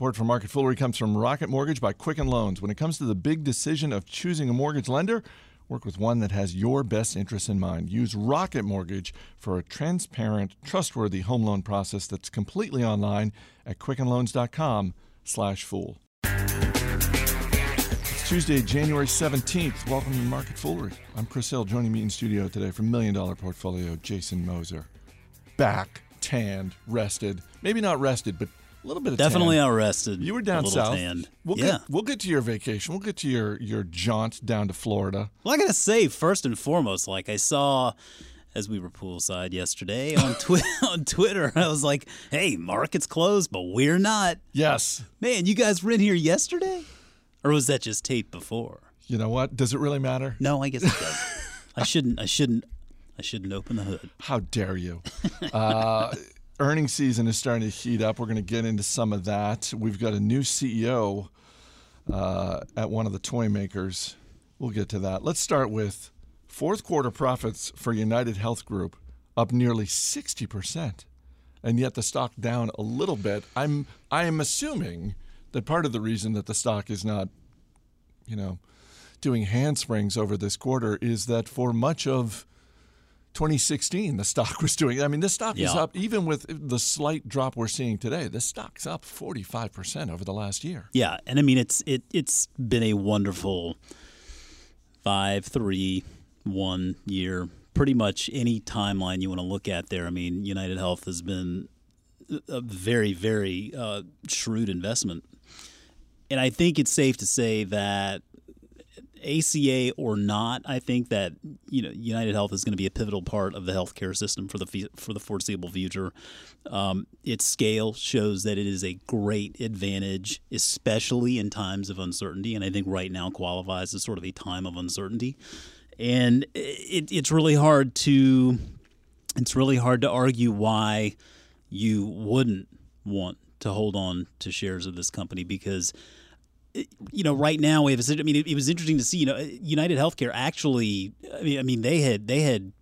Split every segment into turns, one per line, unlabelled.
Support for Market Foolery comes from Rocket Mortgage by Quicken Loans. When it comes to the big decision of choosing a mortgage lender, work with one that has your best interests in mind. Use Rocket Mortgage for a transparent, trustworthy home loan process that's completely online at quickenloans.com/fool. It's Tuesday, January 17th. Welcome to Market Foolery. I'm Chris Hill. Joining me in studio today from Million Dollar Portfolio, Jason Moser. Back, tanned, rested. Maybe not rested, but a little bit of
Definitely
tan.
not rested.
You were down
a
south.
Tanned.
We'll
yeah.
get we'll get to your vacation. We'll get to your your jaunt down to Florida.
well, I gotta say, first and foremost, like I saw as we were poolside yesterday on Twi- on Twitter, I was like, "Hey, market's closed, but we're not."
Yes.
Man, you guys were in here yesterday, or was that just tape before?
You know what? Does it really matter?
No, I guess it does. I shouldn't. I shouldn't. I shouldn't open the hood.
How dare you? uh, earnings season is starting to heat up. We're going to get into some of that. We've got a new CEO uh, at one of the toy makers. We'll get to that. Let's start with fourth quarter profits for United Health Group up nearly 60%. And yet the stock down a little bit. I'm I am assuming that part of the reason that the stock is not, you know, doing handsprings over this quarter is that for much of 2016 the stock was doing i mean this stock is up even with the slight drop we're seeing today this stock's up 45% over the last year
Yeah, and I mean it's it it's been a wonderful five, three, one year. Pretty much any timeline you want to look at there. I mean, United Health has been a very, very uh, shrewd investment, and I think it's safe to say that ACA or not, I think that you know United Health is going to be a pivotal part of the healthcare system for the for the foreseeable future. Um, its scale shows that it is a great advantage, especially in times of uncertainty, and I think right now qualifies as sort of a time of uncertainty. And it, it's really hard to it's really hard to argue why you wouldn't want to hold on to shares of this company because you know, right now we have. I mean, it, it was interesting to see. You know, United Healthcare actually. I mean, I mean, they had they had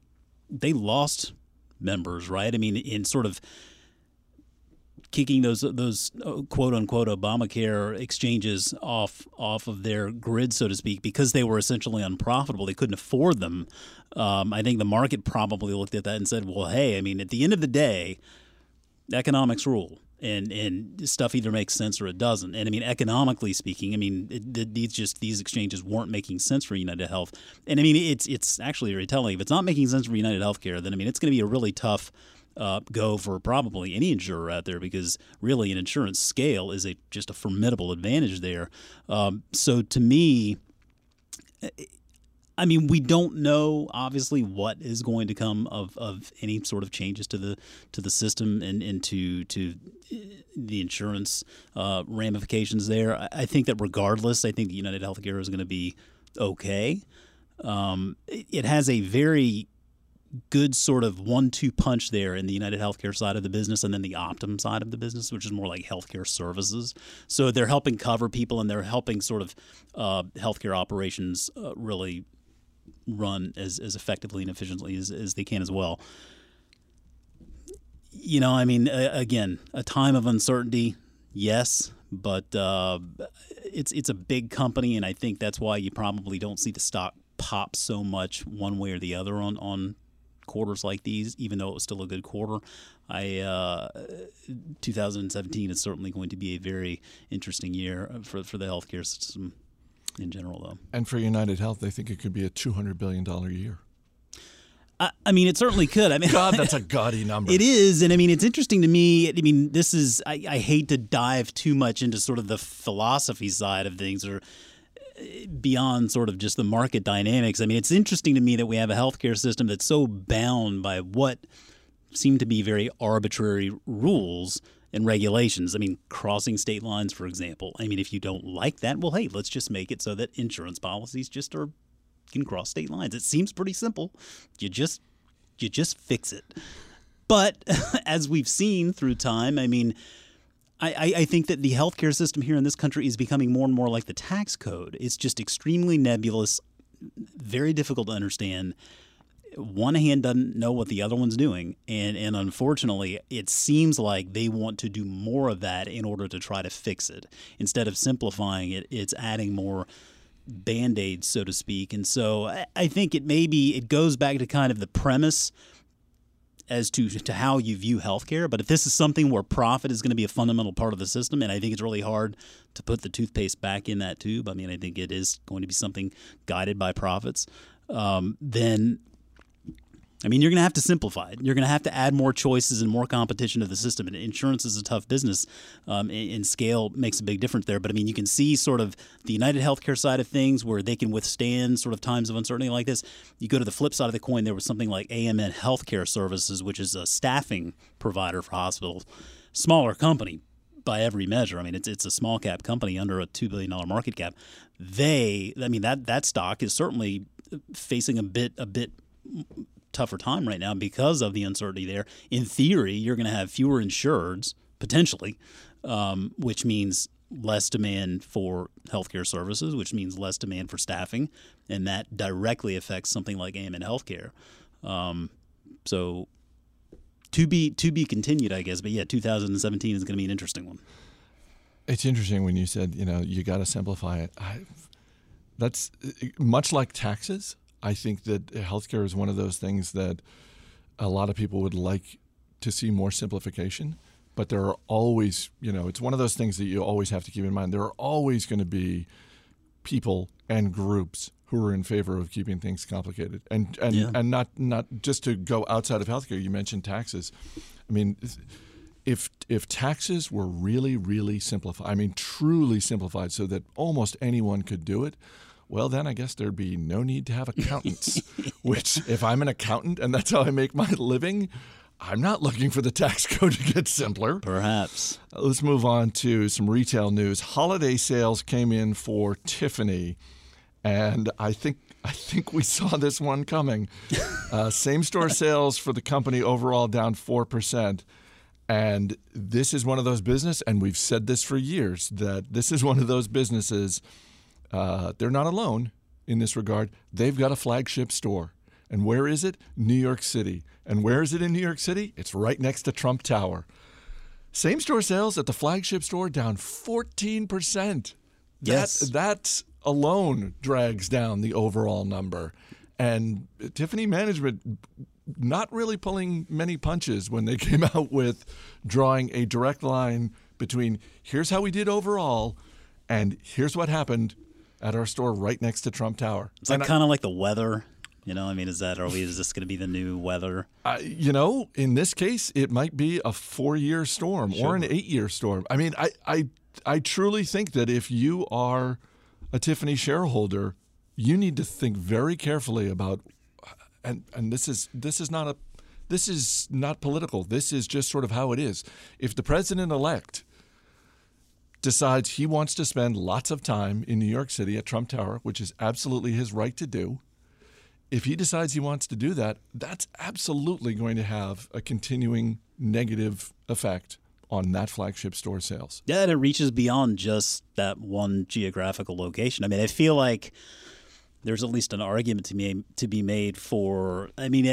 they lost members, right? I mean, in sort of kicking those those uh, quote unquote Obamacare exchanges off off of their grid, so to speak, because they were essentially unprofitable. They couldn't afford them. Um, I think the market probably looked at that and said, "Well, hey, I mean, at the end of the day, economics rule." And and stuff either makes sense or it doesn't. And I mean, economically speaking, I mean, it, these just these exchanges weren't making sense for United Health. And I mean, it's it's actually very telling. If it's not making sense for United Healthcare, then I mean, it's going to be a really tough uh, go for probably any insurer out there because really an insurance scale is a just a formidable advantage there. Um, so to me, I mean, we don't know obviously what is going to come of, of any sort of changes to the to the system and, and to to the insurance uh, ramifications there. I, I think that regardless, I think United Healthcare is going to be okay. Um, it, it has a very good sort of one-two punch there in the United Healthcare side of the business, and then the Optum side of the business, which is more like healthcare services. So they're helping cover people, and they're helping sort of uh, healthcare operations uh, really run as, as effectively and efficiently as, as they can as well. You know, I mean, uh, again, a time of uncertainty, yes, but uh, it's it's a big company, and I think that's why you probably don't see the stock pop so much one way or the other on on quarters like these, even though it was still a good quarter. I uh, 2017 is certainly going to be a very interesting year for for the healthcare system in general, though.
and for united health they think it could be a $200 billion year
I, I mean, it certainly could. I mean,
god that's a gaudy number
It is, and I mean, it's interesting to me. I mean, this is. I, I hate to dive too much into sort of the philosophy side of things, or uh, beyond sort of just the market dynamics. I mean, it's interesting to me that we have a healthcare system that's so bound by what seem to be very arbitrary rules and regulations. I mean, crossing state lines, for example. I mean, if you don't like that, well, hey, let's just make it so that insurance policies just are can cross state lines. It seems pretty simple. You just you just fix it. But as we've seen through time, I mean, I, I, I think that the healthcare system here in this country is becoming more and more like the tax code. It's just extremely nebulous, very difficult to understand. One hand doesn't know what the other one's doing and and unfortunately it seems like they want to do more of that in order to try to fix it instead of simplifying it it's adding more band-aids so to speak and so I, I think it maybe it goes back to kind of the premise as to to how you view healthcare. But if this is something where profit is going to be a fundamental part of the system, and I think it's really hard to put the toothpaste back in that tube. I mean, I think it is going to be something guided by profits. Um, then I mean, you're going to have to simplify it. You're going to have to add more choices and more competition to the system. And insurance is a tough business, um, and, scale makes a big difference there. But I mean, you can see sort of the United Healthcare side of things where they can withstand sort of times of uncertainty like this. You go to the flip side of the coin, there was something like AMN Healthcare Services, which is a staffing provider for hospitals, smaller company by every measure. I mean, it's it's a small cap company under a two billion dollar market cap. They, I mean, that that stock is certainly facing a bit a bit tougher time right now because of the uncertainty there. In theory, you're going to have fewer insureds potentially, um, which means less demand for healthcare services, which means less demand for staffing, and that directly affects something like AMN Healthcare. Um, so to be to be continued, I guess. But yeah, 2017 is going to be an interesting one.
It's interesting when you said you know you got to simplify it. I, that's much like taxes. I think that healthcare is one of those things that a lot of people would like to see more simplification. But there are always, you know, it's one of those things that you always have to keep in mind. There are always going to be people and groups who are in favor of keeping things complicated and and, yeah. and not not just to go outside of healthcare. You mentioned taxes. I mean, if if taxes were really really simplified, I mean truly simplified, so that almost anyone could do it, well, then I guess there'd be no need to have accountants. which, if I'm an accountant and that's how I make my living, I'm not looking for the tax code to get simpler.
Perhaps.
Let's move on to some retail news. Holiday sales came in for Tiffany, and I think I think we saw this one coming. Uh, same store sales for the company overall down four percent. And this is one of those business, and we've said this for years that this is one of those businesses uh, they're not alone in this regard. They've got a flagship store. And where is it? New York City. And where is it in New York City? It's right next to Trump Tower. Same store sales at the flagship store down 14%.
Yes.
That, that alone drags down the overall number. And Tiffany management not really pulling many punches when they came out with drawing a direct line between here's how we did overall and here's what happened at our store right next to Trump Tower.
It's like kind of like the weather. You know, I mean, is that are we? Is this going to be the new weather?
Uh, you know, in this case, it might be a four-year storm sure. or an eight-year storm. I mean, I, I, I truly think that if you are a Tiffany shareholder, you need to think very carefully about, and and this is this is not a, this is not political. This is just sort of how it is. If the president-elect decides he wants to spend lots of time in New York City at Trump Tower, which is absolutely his right to do, if he decides he wants to do that, that's absolutely going to have a continuing negative effect on that flagship store sales.
Yeah, and it reaches beyond just that one geographical location. I mean, I feel like there's at least an argument to be to be made for. I mean,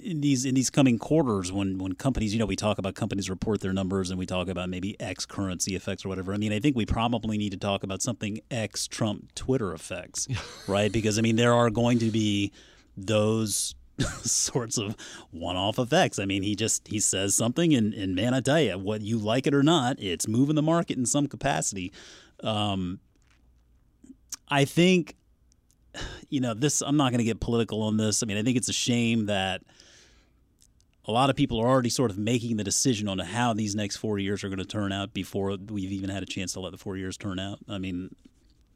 in these in these coming quarters when when companies you know we talk about companies report their numbers and we talk about maybe X currency effects or whatever. I mean, I think we probably need to talk about something X Trump Twitter effects, right? Because I mean, there are going to be those sorts of one-off effects. I mean, he just he says something, and, and man, I tell you, what you like it or not, it's moving the market in some capacity. Um, I think, you know, this. I'm not going to get political on this. I mean, I think it's a shame that a lot of people are already sort of making the decision on how these next four years are going to turn out before we've even had a chance to let the four years turn out. I mean,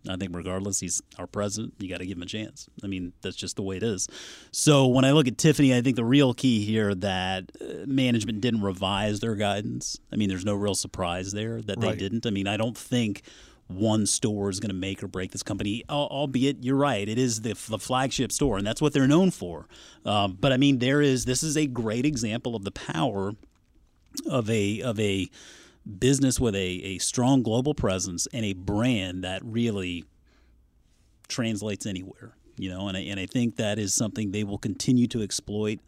I think regardless, he's our president. You got to give him a chance. I mean, that's just the way it is. So when I look at Tiffany, I think the real key here that uh, management didn't revise their guidance. I mean, there's no real surprise there that right. they didn't. I mean, I don't think one store is going to make or break this company. Albeit, you're right, it is the, the flagship store, and that's what they're known for. Um, but I mean, there is this is a great example of the power of a of a business with a, a strong global presence and a brand that really translates anywhere. You know, and I, and I think that is something they will continue to exploit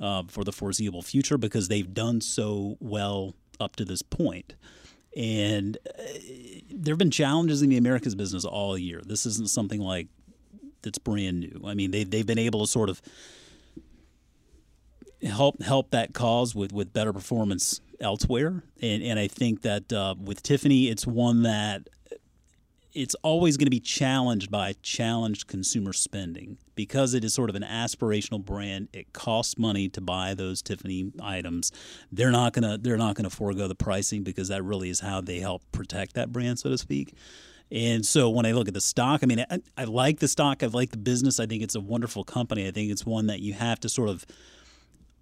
uh, for the foreseeable future because they've done so well up to this point. And uh, there have been challenges in the Americas business all year. This isn't something like that's brand new. I mean, they they've been able to sort of help help that cause with with better performance elsewhere, and and I think that uh, with Tiffany, it's one that it's always going to be challenged by challenged consumer spending because it is sort of an aspirational brand. It costs money to buy those Tiffany items. They're not gonna they're not gonna forego the pricing because that really is how they help protect that brand, so to speak. And so when I look at the stock, I mean, I, I like the stock. I like the business. I think it's a wonderful company. I think it's one that you have to sort of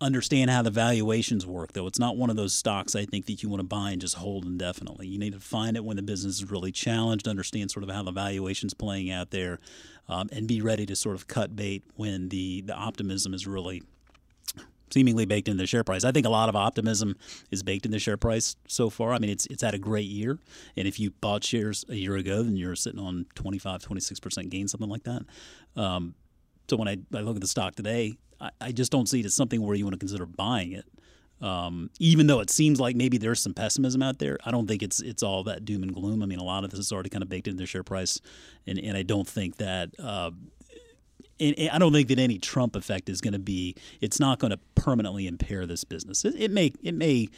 understand how the valuations work, though. It's not one of those stocks I think that you want to buy and just hold indefinitely. You need to find it when the business is really challenged, understand sort of how the valuation's playing out there, um, and be ready to sort of cut bait when the, the optimism is really seemingly baked into the share price. I think a lot of optimism is baked in the share price so far. I mean, it's it's had a great year, and if you bought shares a year ago, then you're sitting on 25, 26 percent gain, something like that. Um, so when I, I look at the stock today, I, I just don't see it as something where you want to consider buying it. Um, even though it seems like maybe there's some pessimism out there, I don't think it's it's all that doom and gloom. I mean, a lot of this is already kind of baked into the share price, and, and I don't think that. Uh, and, I don't think that any Trump effect is going to be. It's not going to permanently impair this business. It, it may it may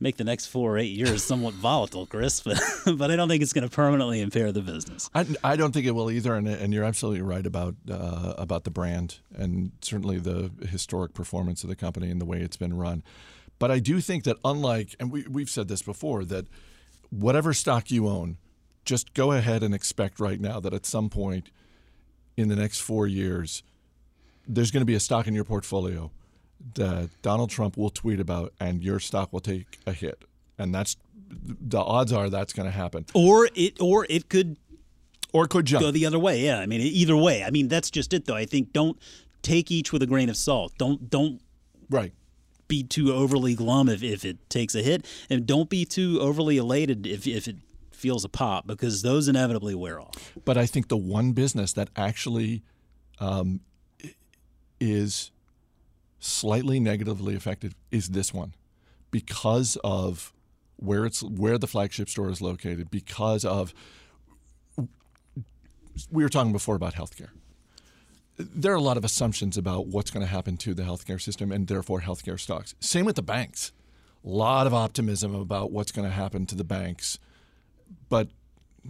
make the next four or eight years somewhat volatile, Chris, but, but I don't think it's going to permanently impair the business.
I, I don't think it will either, and, and you're absolutely right about uh, about the brand and certainly the historic performance of the company and the way it's been run. But I do think that unlike, and we, we've said this before, that whatever stock you own, just go ahead and expect right now that at some point in the next four years, there's going to be a stock in your portfolio – Donald Trump will tweet about, and your stock will take a hit, and that's the odds are that's going to happen.
Or it, or it could,
or could jump
go the other way. Yeah, I mean, either way. I mean, that's just it, though. I think don't take each with a grain of salt. Don't don't
right
be too overly glum if, if it takes a hit, and don't be too overly elated if if it feels a pop because those inevitably wear off.
But I think the one business that actually um, is slightly negatively affected is this one because of where it's where the flagship store is located because of we were talking before about healthcare. There are a lot of assumptions about what's going to happen to the healthcare system and therefore healthcare stocks. Same with the banks. A lot of optimism about what's going to happen to the banks. But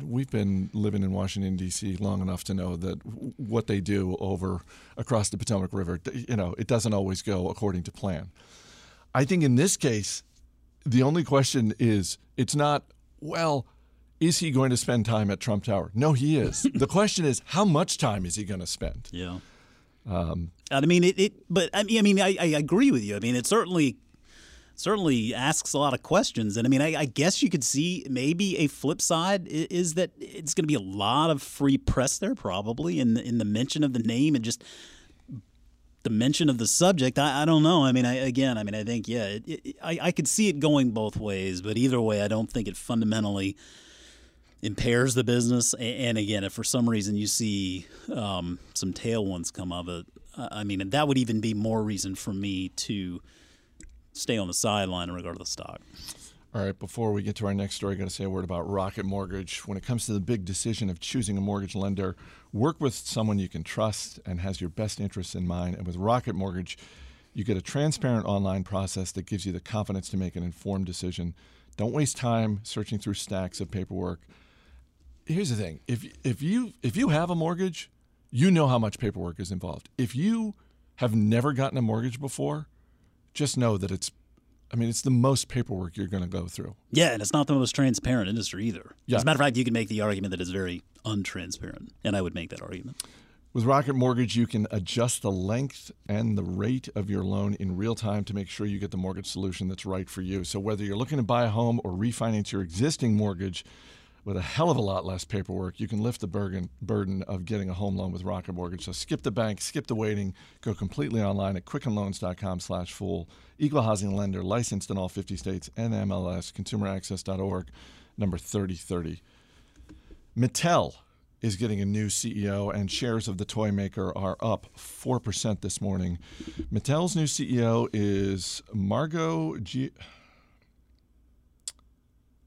we've been living in Washington D.C. long enough to know that what they do over across the Potomac River, you know, it doesn't always go according to plan. I think in this case, the only question is, it's not well. Is he going to spend time at Trump Tower? No, he is. the question is, how much time is he going to spend?
Yeah. Um, I mean, it, it, But I mean, I mean, I, I agree with you. I mean, it certainly certainly asks a lot of questions. And I mean, I, I, guess you could see maybe a flip side is that it's going to be a lot of free press there, probably in the, in the mention of the name and just the mention of the subject. I, I don't know. I mean, I, again, I mean, I think yeah, it, it, I, I could see it going both ways, but either way, I don't think it fundamentally impairs the business. And again, if for some reason you see um, some tailwinds come of it, I mean, that would even be more reason for me to stay on the sideline in regard to the stock.
All right, before we get to our next story, I got to say a word about Rocket Mortgage. When it comes to the big decision of choosing a mortgage lender, work with someone you can trust and has your best interests in mind. And with Rocket Mortgage, you get a transparent online process that gives you the confidence to make an informed decision. Don't waste time searching through stacks of paperwork. Here's the thing: if if you if you have a mortgage, you know how much paperwork is involved. If you have never gotten a mortgage before, just know that it's I mean, it's the most paperwork you're going to go through.
Yeah, and it's not the most transparent industry either. Yeah. As a matter of fact, you can make the argument that it's very untransparent, and I would make that argument.
With Rocket Mortgage, you can adjust the length and the rate of your loan in real time to make sure you get the mortgage solution that's right for you. So, whether you're looking to buy a home or refinance your existing mortgage, with a hell of a lot less paperwork, you can lift the burden, burden of getting a home loan with Rocket Mortgage. So skip the bank, skip the waiting, go completely online at quickenloans.com slash fool. Equal housing lender, licensed in all 50 states, NMLS, consumeraccess.org, number 3030. Mattel is getting a new CEO, and shares of the toy maker are up 4% this morning. Mattel's new CEO is Margo G.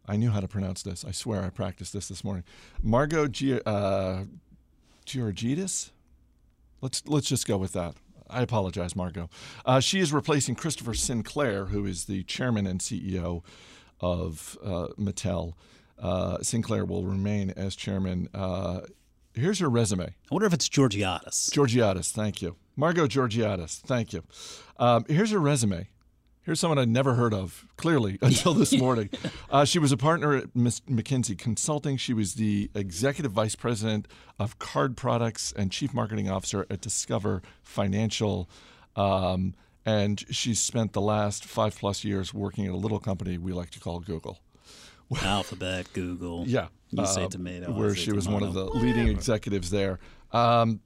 I knew how to pronounce this. I swear I practiced this this morning. Margo G- uh, Georgidis? Let's, let's just go with that. I apologize, Margo. Uh, she is replacing Christopher Sinclair, who is the chairman and CEO of uh, Mattel. Uh, Sinclair will remain as chairman. Uh, here's her resume.
I wonder if it's Georgiadis.
Georgiadis, thank you. Margo Georgiadis, thank you. Um, here's her resume. Here's someone I'd never heard of, clearly, until this morning. Uh, she was a partner at McKinsey Consulting. She was the executive vice president of card products and chief marketing officer at Discover Financial. Um, and she's spent the last five plus years working at a little company we like to call Google.
Alphabet, Google.
Yeah.
You say uh, tomato.
Where she was one of the leading executives there. Um,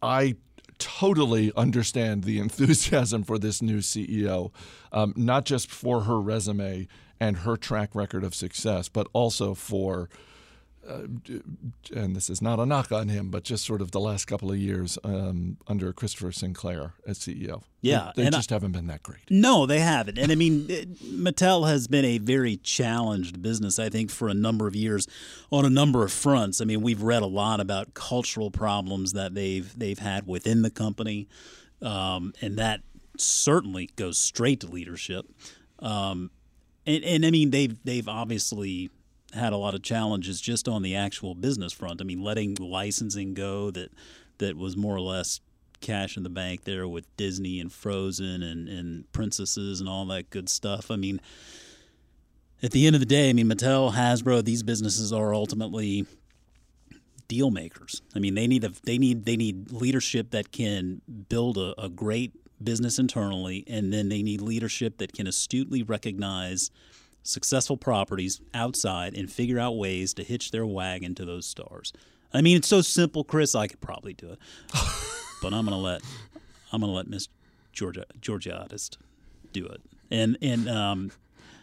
I totally understand the enthusiasm for this new CEO, um, not just for her resume and her track record of success, but also for uh, and this is not a knock on him, but just sort of the last couple of years um, under Christopher Sinclair as CEO.
Yeah,
they, they just I, haven't been that great.
No, they haven't. And I mean, Mattel has been a very challenged business, I think, for a number of years on a number of fronts. I mean, we've read a lot about cultural problems that they've they've had within the company, um, and that certainly goes straight to leadership. Um, and, and I mean, they've they've obviously had a lot of challenges just on the actual business front. I mean, letting licensing go that that was more or less cash in the bank there with Disney and Frozen and, and princesses and all that good stuff. I mean, at the end of the day, I mean, Mattel, Hasbro, these businesses are ultimately deal makers. I mean, they need a, they need they need leadership that can build a, a great business internally, and then they need leadership that can astutely recognize successful properties outside and figure out ways to hitch their wagon to those stars. I mean, it's so simple, Chris. I could probably do it, but I'm gonna let I'm gonna let Miss Georgia Georgiadis do it. And and um,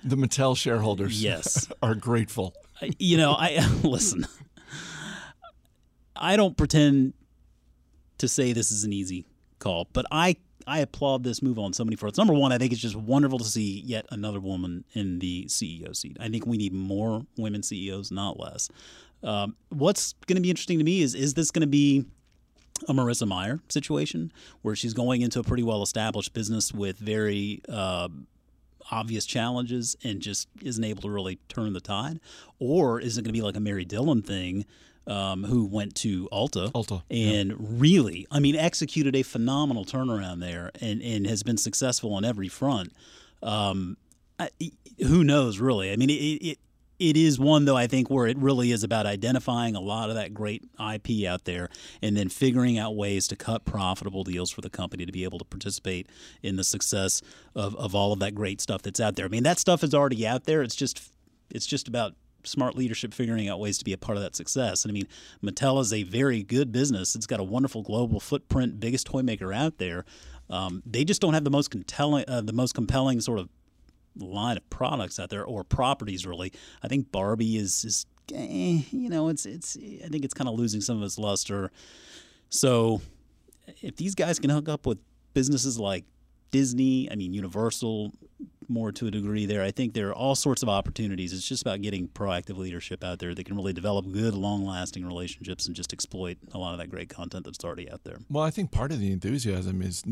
the Mattel shareholders,
yes,
are grateful.
You know, I listen. I don't pretend to say this is an easy call, but I I applaud this move on so many fronts. Number one, I think it's just wonderful to see yet another woman in the CEO seat. I think we need more women CEOs, not less. Um, what's going to be interesting to me is is this going to be a Marissa Mayer situation where she's going into a pretty well established business with very uh, obvious challenges and just isn't able to really turn the tide? Or is it going to be like a Mary Dillon thing um, who went to Alta,
Ulta
and
yeah.
really, I mean, executed a phenomenal turnaround there and, and has been successful on every front. Um, I, who knows, really? I mean, it, it it is one though I think where it really is about identifying a lot of that great IP out there and then figuring out ways to cut profitable deals for the company to be able to participate in the success of, of all of that great stuff that's out there. I mean that stuff is already out there. It's just it's just about smart leadership figuring out ways to be a part of that success. And I mean, Mattel is a very good business. It's got a wonderful global footprint, biggest toy maker out there. Um, they just don't have the most compelling, uh, the most compelling sort of line of products out there or properties. Really, I think Barbie is is eh, you know it's it's I think it's kind of losing some of its luster. So if these guys can hook up with businesses like Disney, I mean Universal, more to a degree there. I think there are all sorts of opportunities. It's just about getting proactive leadership out there that can really develop good, long lasting relationships and just exploit a lot of that great content that's already out there.
Well, I think part of the enthusiasm is,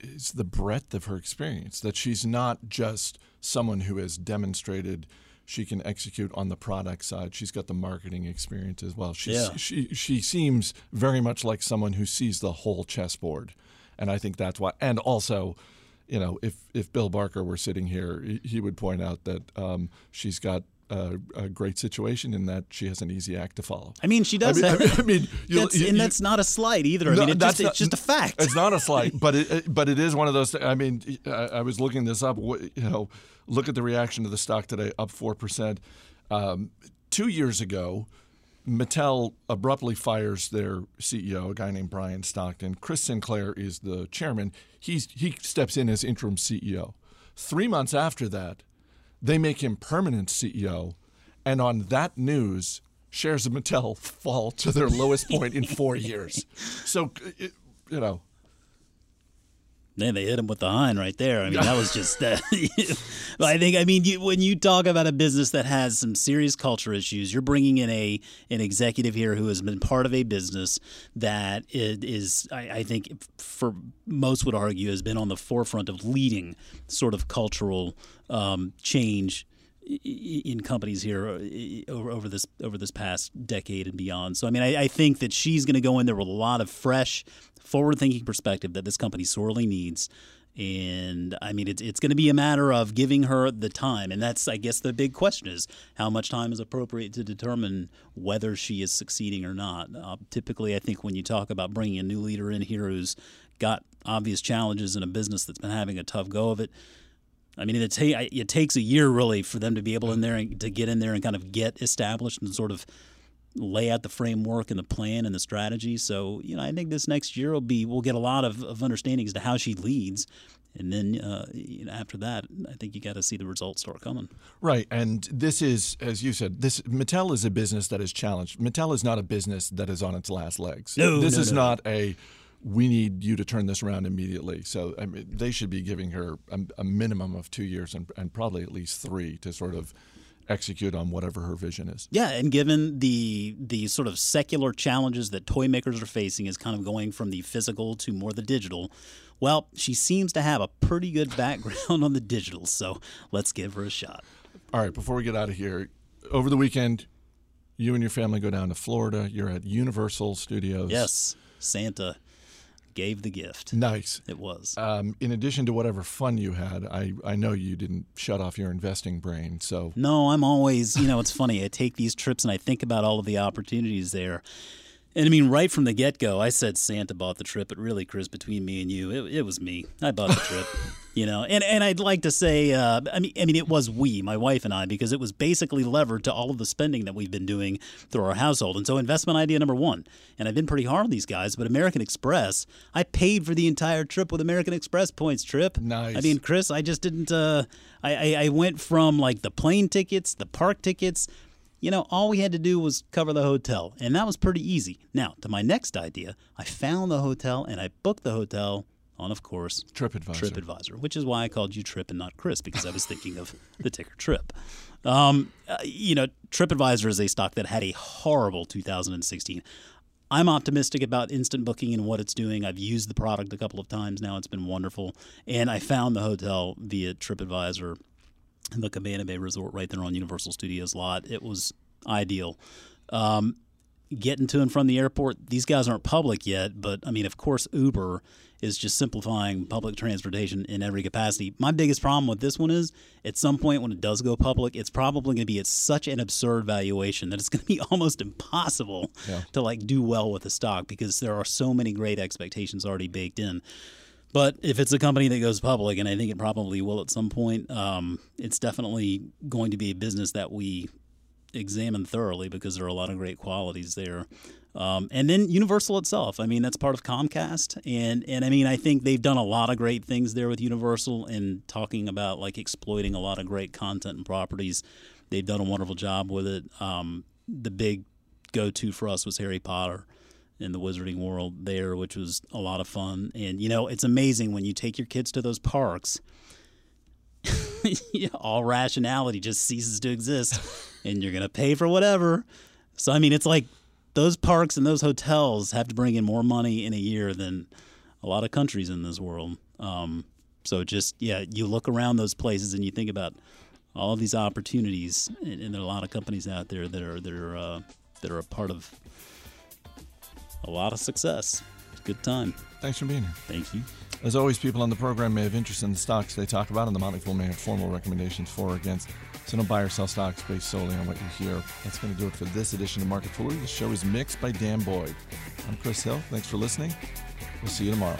is the breadth of her experience, that she's not just someone who has demonstrated she can execute on the product side. She's got the marketing experience as well. She's,
yeah.
She, she seems very much like someone who sees the whole chessboard. And I think that's why. And also, you know, if if Bill Barker were sitting here, he would point out that um, she's got a, a, great situation in that she has an easy act to follow.
I mean, she does.
I
mean,
have, I mean
you, that's, you, and that's not a slight either. I no, mean, it just, not, it's just a fact.
It's not a slight, but it, but it is one of those. I mean, I, I, was looking this up. You know, look at the reaction to the stock today, up four percent. Um, two years ago, Mattel abruptly fires their CEO, a guy named Bryan Stockton. Chris Sinclair is the chairman. He's, he steps in as interim CEO. Three months after that, they make him permanent CEO. And on that news, shares of Mattel fall to their lowest point in four years. So, you know,
Man, they hit him with the hind right there. I mean, that was just. Uh, I think. I mean, you, when you talk about a business that has some serious culture issues, you're bringing in a an executive here who has been part of a business that is, I, I think, for most would argue, has been on the forefront of leading sort of cultural um, change in companies here uh, over, over this over this past decade and beyond. So I mean, I, I think that she's going to go in there with a lot of fresh, forward thinking perspective that this company sorely needs. And I mean, it's, it's going to be a matter of giving her the time. And that's, I guess, the big question is how much time is appropriate to determine whether she is succeeding or not. Uh, typically, I think when you talk about bringing a new leader in here who's got obvious challenges in a business that's been having a tough go of it, I mean, it, ta- it takes a year really for them to be able in there and to get in there and kind of get established and sort of lay out the framework and the plan and the strategy. So, you know, I think this next year will be we'll get a lot of, of understanding as to how she leads. And then uh, you know, after that, I think you got to see the results start coming.
Right, and this is, as you said, this Mattel is a business that is challenged. Mattel is not a business that is on its last legs.
No,
this
no,
is
no.
not a. We need you to turn this around immediately. So I mean, they should be giving her a, a minimum of two years and, and probably at least three to sort of execute on whatever her vision is.
Yeah, and given the the sort of secular challenges that toy makers are facing is kind of going from the physical to more the digital. Well, she seems to have a pretty good background on the digital, so let's give her a shot.
All right, before we get out of here, over the weekend, you and your family go down to Florida. You're at Universal Studios.
Yes, Santa gave the gift.
Nice.
It was.
Um, in addition to whatever fun you had, I, I know you didn't shut off your investing brain. So
No, I'm always, you know, it's funny. I take these trips and I think about all of the opportunities there. And I mean, right from the get go, I said Santa bought the trip, but really, Chris, between me and you, it, it was me. I bought the trip, you know. And and I'd like to say, uh, I mean, I mean, it was we, my wife and I, because it was basically levered to all of the spending that we've been doing through our household. And so, investment idea number one. And I've been pretty hard on these guys, but American Express, I paid for the entire trip with American Express points. Trip,
Nice.
I mean, Chris, I just didn't. Uh, I, I I went from like the plane tickets, the park tickets you know, all we had to do was cover the hotel, and that was pretty easy. Now, to my next idea, I found the hotel and I booked the hotel on, of course,
TripAdvisor.
TripAdvisor, which is why I called you Trip and not Chris because I was thinking of the ticker Trip. Um, uh, you know, TripAdvisor is a stock that had a horrible 2016. I'm optimistic about instant booking and what it's doing. I've used the product a couple of times now. It's been wonderful. And I found the hotel via TripAdvisor the Cabana Bay Resort right there on Universal Studios lot. It was ideal. Um, getting to and from the airport, these guys aren't public yet, but I mean, of course, Uber is just simplifying public transportation in every capacity. My biggest problem with this one is at some point when it does go public, it's probably going to be at such an absurd valuation that it's going to be almost impossible
Yeah.
to like do well with the stock because there are so many great expectations already baked in. But if it's a company that goes public, and I think it probably will at some point, um, it's definitely going to be a business that we examine thoroughly because there are a lot of great qualities there. Um, and then Universal itself, I mean, that's part of Comcast, and and I mean, I think they've done a lot of great things there with Universal and talking about like exploiting a lot of great content and properties. They've done a wonderful job with it. Um, the big go-to for us was Harry Potter in the Wizarding World there, which was a lot of fun. And you know, it's amazing when you take your kids to those parks. all rationality just ceases to exist, and you're gonna pay for whatever. So I mean, it's like those parks and those hotels have to bring in more money in a year than a lot of countries in this world. Um, so just yeah, you look around those places and you think about all of these opportunities, and, and there are a lot of companies out there that are that are uh, that are a part of a lot of success. Good time.
Thanks for being here.
Thank you.
As always, people on the program may have interest in the stocks they talk about, and the Motley Fool may have formal recommendations for or against. So don't buy or sell stocks based solely on what you hear. That's going to do it for this edition of Market Foolery. The show is mixed by Dan Boyd. I'm Chris Hill. Thanks for listening. We'll see you tomorrow.